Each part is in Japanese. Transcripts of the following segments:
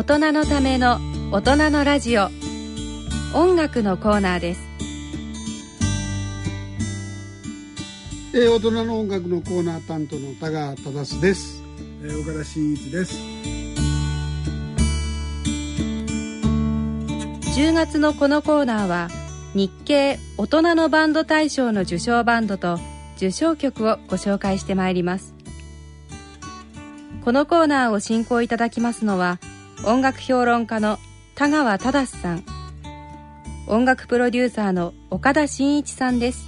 大人のための大人のラジオ。音楽のコーナーです。えー、大人の音楽のコーナー担当の田川忠です、えー岡田真一です。10月のこのコーナーは日経大人のバンド大賞の受賞バンドと受賞曲をご紹介してまいります。このコーナーを進行いただきますのは音楽評論家の田川忠さん。音楽プロデューサーの岡田真一さんです。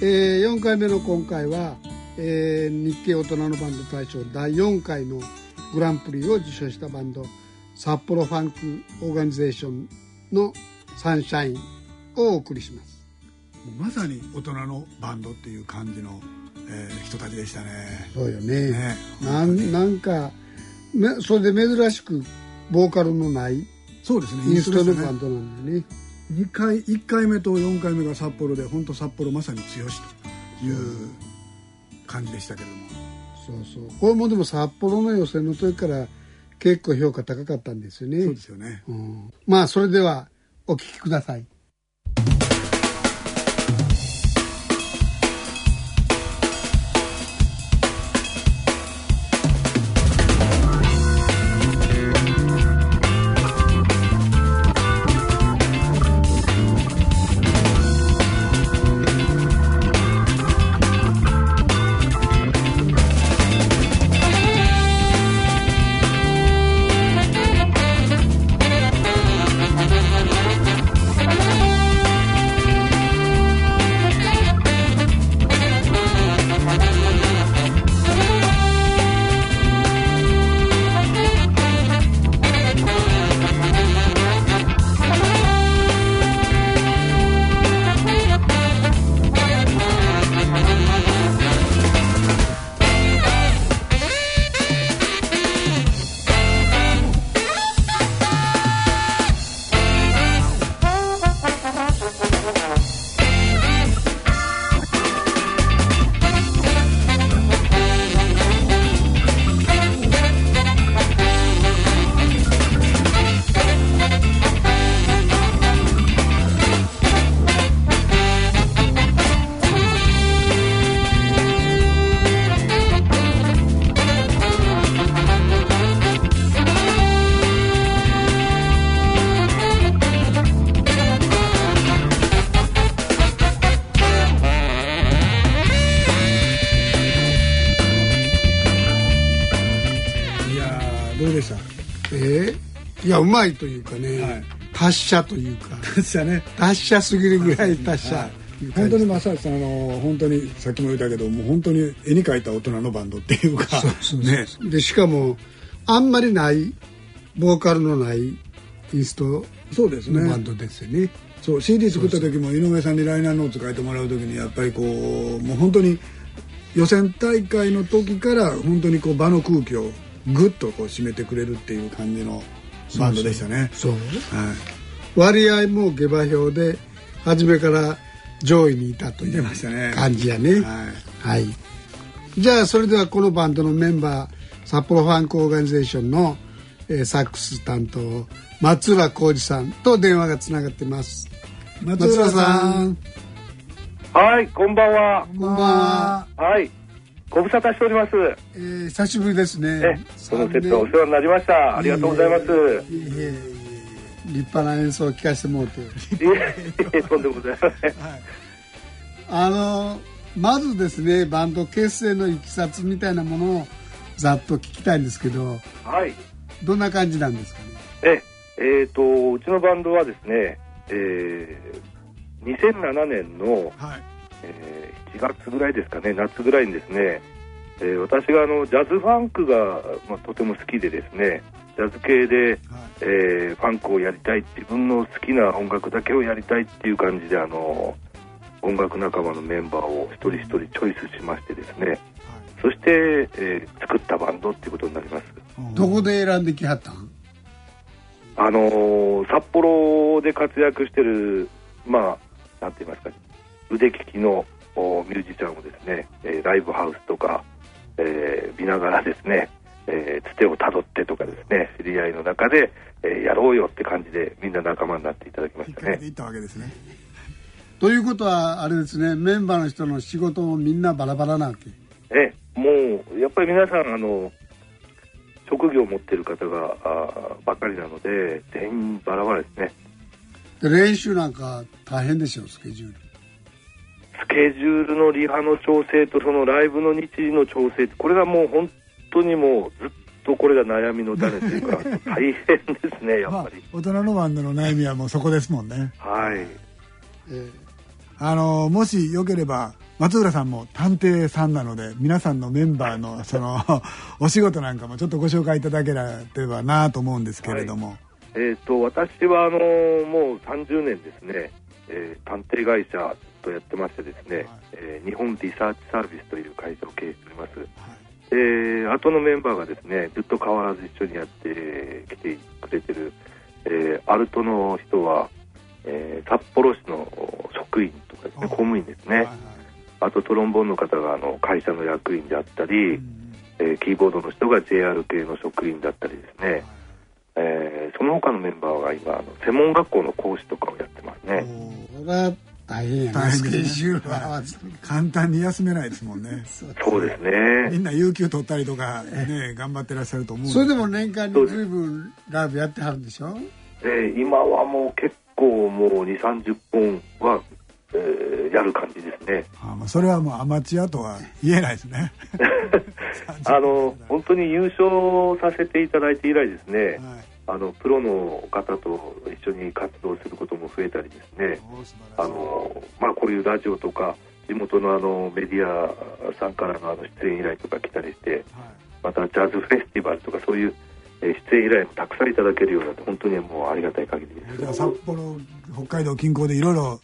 えー、4回目の今回は、えー、日経大人のバンド大賞第4回のグランプリを受賞したバンド札幌ファンクオーガニゼーションのサンシャインをお送りします。まさに大人のバンドっていう感じの、えー人たちでしたね。そうよね。ね。なんなんか、ね、それで珍しくボーカルのないそうですね。インストのバンドなんだよね。2回1回目と4回目が札幌で本当札幌まさに強しという感じでしたけども。そうそう。これもでも札幌の予選の時から結構評価高かったんですよね。そうですよね。うん。まあそれではお聞きくださいいいやうまいというかね、はい。達者というか。でしたね。達者すぎるぐらい達者、はい。本当に正明さんあの本当にさっきも言ったけどもう本当に絵に描いた大人のバンドっていうか。そうねでしかもあんまりないボーカルのないインストそうですね。のバンドですよね。そう CD 作った時も井上さんにライナーノーツ書いてもらう時にやっぱりこうもう本当に予選大会の時から本当にこう場の空気をグッとこう締めてくれるっていう感じのバンドでしたね。そう。はい。割合も下馬評で初めから上位にいたという出ましたね。感じやね。はい。はい、じゃあそれではこのバンドのメンバー札幌ファンクオーガニゼーションの、えーサックス担当松浦浩二さんと電話がつながってます。松浦さん。はい、こんばんは。こんばんは、はい、ご無沙汰しております。えー久しぶりですねえ、この節はお世話になりました。ありがとうございます。立派な演奏を聴かせてもらってとんでもございません。あのまずですねバンド結成のいきさつみたいなものをざっと聞きたいんですけどはい。どんな感じなんですかね？え、えっ、と、うちのバンドはですね、えー、2007年の、はいえー7月ぐらいですかね、夏ぐらいにですね、えー私があのジャズファンクが、まあ、とても好きでですね、ジャズ系で、はい。えーファンクをやりたい自分の好きな音楽だけをやりたいっていう感じであの音楽仲間のメンバーを一人一人チョイスしましてですね。そして、えー作ったバンドっていうことになります。どこで選んできはったん？あのー札幌で活躍してるまあなんて言いますか腕利きのおミュージシャンをですね、えーライブハウスとかえー見ながらですね、えーつてをたどってとかですね知り合いの中で、えーやろうよって感じでみんな仲間になっていただきましたね。たわけですね。ということはあれですねメンバーの人の仕事もみんなバラバラなわけ？えもうやっぱり皆さんあの職業を持っている方があーばっかりなので全員バラバラですね。で練習なんか大変でしょうスケジュールスケジュールのリハの調整とそのライブの日時の調整これがもう本当にもうずっとこれが悩みの種というか 大変ですねやっまあぱり、大人のバンドの悩みはもうそこですもんね。はい。えーあのもしよければ松浦さんも探偵さんなので皆さんのメンバーのその お仕事なんかもちょっとご紹介いただければなと思うんですけれども、えー、と私はあのもう30年ですね、えー探偵会社とやってましてですね、はい。えー日本リサーチサービスという会社を経営しております、えー後のメンバーがですねずっと変わらず一緒にやってきてくれてる、えーアルトの人は、えー札幌市の職員とかですねあ公務員ですね、はいはい。あとトロンボーンの方があの会社の役員であったり、うんえーキーボードの人が JR 系の職員だったりですね、えーその他のメンバーが今あの専門学校の講師とかをやってますね。それは大変やね。ス大変ですねケジュール合わせる簡単に休めないですもんね。そうですね。みんな有給取ったりとかね頑張ってらっしゃると思うんそれでも年間に随分ライブやってはるんでしょ？えー今はもう結構もう2、30本は、えーやる感じですね。あまあそれはもうアマチュアとは言えないですね。あの本当に優勝させていただいて以来ですね、はいあのプロの方と一緒に活動することも増えたりですね、あのまあ、こういうラジオとか地元のあのメディアさんからのあの出演依頼とか来たりしてはい。またジャズフェスティバルとかそういうえー出演依頼もたくさんいただけるようになって本当にもうありがたい限りです。じゃあ札幌北海道近郊でいろいろ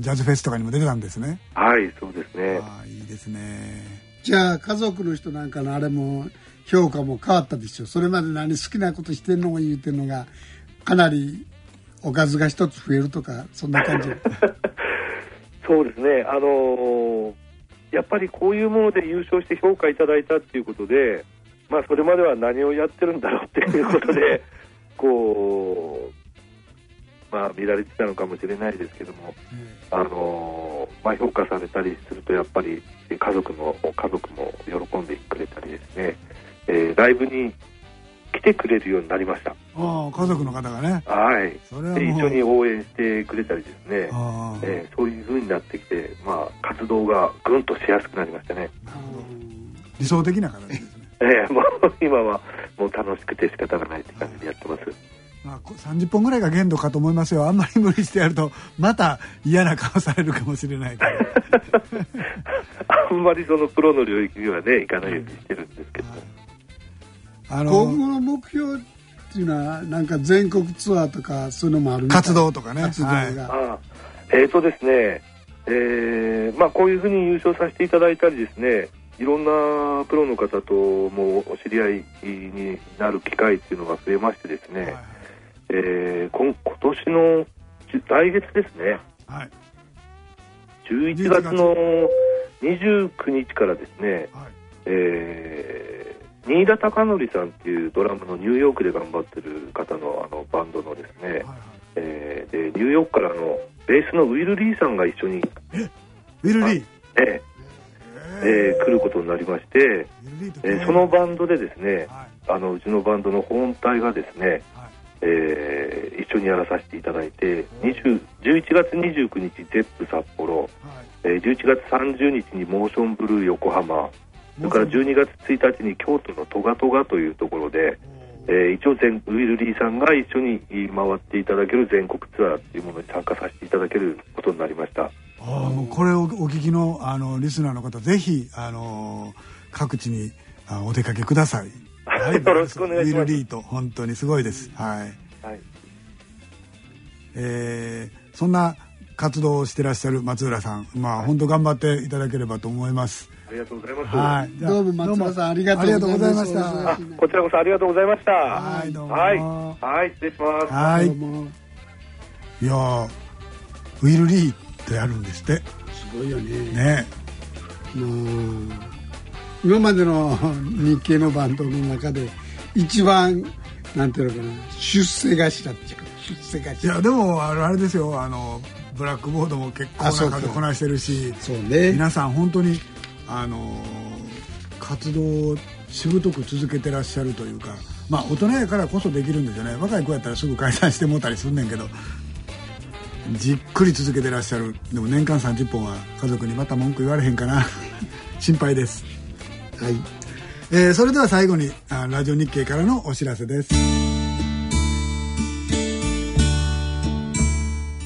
ジャズフェスとかにも出てたんですね。はいそうですね。ああいいですね。じゃあ家族の人なんかのあれも評価も変わったでしょそれまで何好きなことしてんのも言うてんのがかなりおかずが一つ増えるとかそんな感じ。そうですね。あのーやっぱりこういうもので優勝して評価いただいたっていうことでまあそれまでは何をやってるんだろうっていうことで こうまあ見られてたのかもしれないですけどもあのーまあ、評価されたりするとやっぱりえ家族の家族も喜んでくれたりですね、えーライブに来てくれるようになりました。ああ家族の方がね。はい。それは一緒に応援してくれたりですね、えーそういう風になってきて、まあ、活動がぐんとしやすくなりましたね、理想的な形ですね。えーもう今はもう楽しくて仕方がないって感じでやってます。まあ、こ30本ぐらいが限度かと思いますよ。あんまり無理してやるとまた嫌な顔されるかもしれないから。あんまりそのプロの領域にはねいかないようにしてるんであ今の後の目標っていうのはなんか全国ツアーとかそういうのもあるみたい？活動とかね。活動が、はい。ああえーとですね、えーまあ、こういうふうに優勝させていただいたりですねいろんなプロの方ともお知り合いになる機会っていうのが増えましてですね、はいえー今今年のじ来月ですね。はい。11月の29日からですね、はい。えー新田貴則さんっていうドラムのニューヨークで頑張ってる方のあのバンドのですね、はいはい。えーでニューヨークからのベースのウィル・リーさんが一緒に、ウィル・リー？えー。えー来ることになりまして、えーそのバンドでですねはい。あのうちのバンドの本体がですね、はい。えー一緒にやらさせていただいて20 11月29日ゼップ札幌、はい。えー11月30日にモーションブルー横浜それから12月1日に京都のトガトガというところで、えー一応全ウィル・リーさんが一緒に回っていただける全国ツアーっていうものに参加させていただけることになりました。ああもうこれをお聞きのあのリスナーの方ぜひあの各地にあお出かけください。はい よろしくお願いしますウィル・リーと本当にすごいです。はい。はいえーそんな活動をしてらっしゃる松浦さん、まあ本当頑張っていただければと思います。ありがとうございます。はい。じゃあどうも松村さんありがとうございましたこちらこそありがとうございました。はいどうもはい、はい、失礼します。はい。どうもいやーウィル・リーってやるんですって。すごいよねね。もう今までの日系のバンドの中で一番なんていうのかな出世頭っていうか出世頭いやでもあれですよあのブラックボードも結構な数こなしてるしそうね。皆さん本当にあの活動をしぶとく続けてらっしゃるというかまあ大人やからこそできるんですよね。若い子やったらすぐ解散してもうたりすんねんけどじっくり続けてらっしゃる。でも年間30本は家族にまた文句言われへんかな。心配です。はい、えー、それでは最後にあラジオ日経からのお知らせです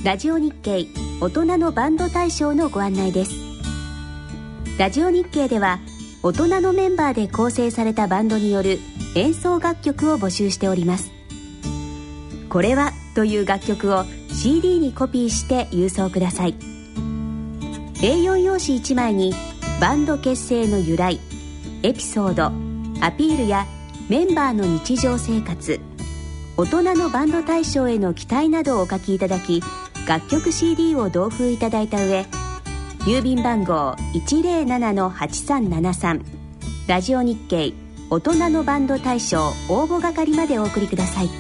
ラジオ日経大人のバンド大賞のご案内です。ラジオ日経では大人のメンバーで構成されたバンドによる演奏楽曲を募集しております。これはという楽曲を CD にコピーして郵送ください。A4 用紙1枚にバンド結成の由来エピソードアピールやメンバーの日常生活大人のバンド大賞への期待などをお書きいただき楽曲 CD を同封いただいた上郵便番号107-8373ラジオ日経大人のバンド大賞応募係までお送りください。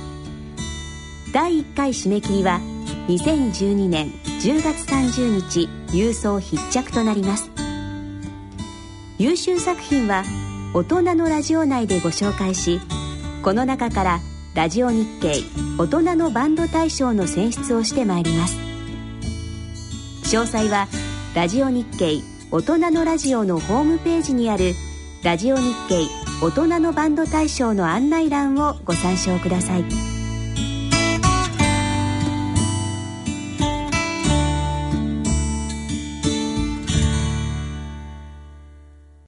第1回締め切りは2012年10月30日郵送必着となります。優秀作品は大人のラジオ内でご紹介しこの中からラジオ日経大人のバンド大賞の選出をしてまいります。詳細はラジオ日経大人のラジオのホームページにあるラジオ日経大人のバンド大賞の案内欄をご参照ください。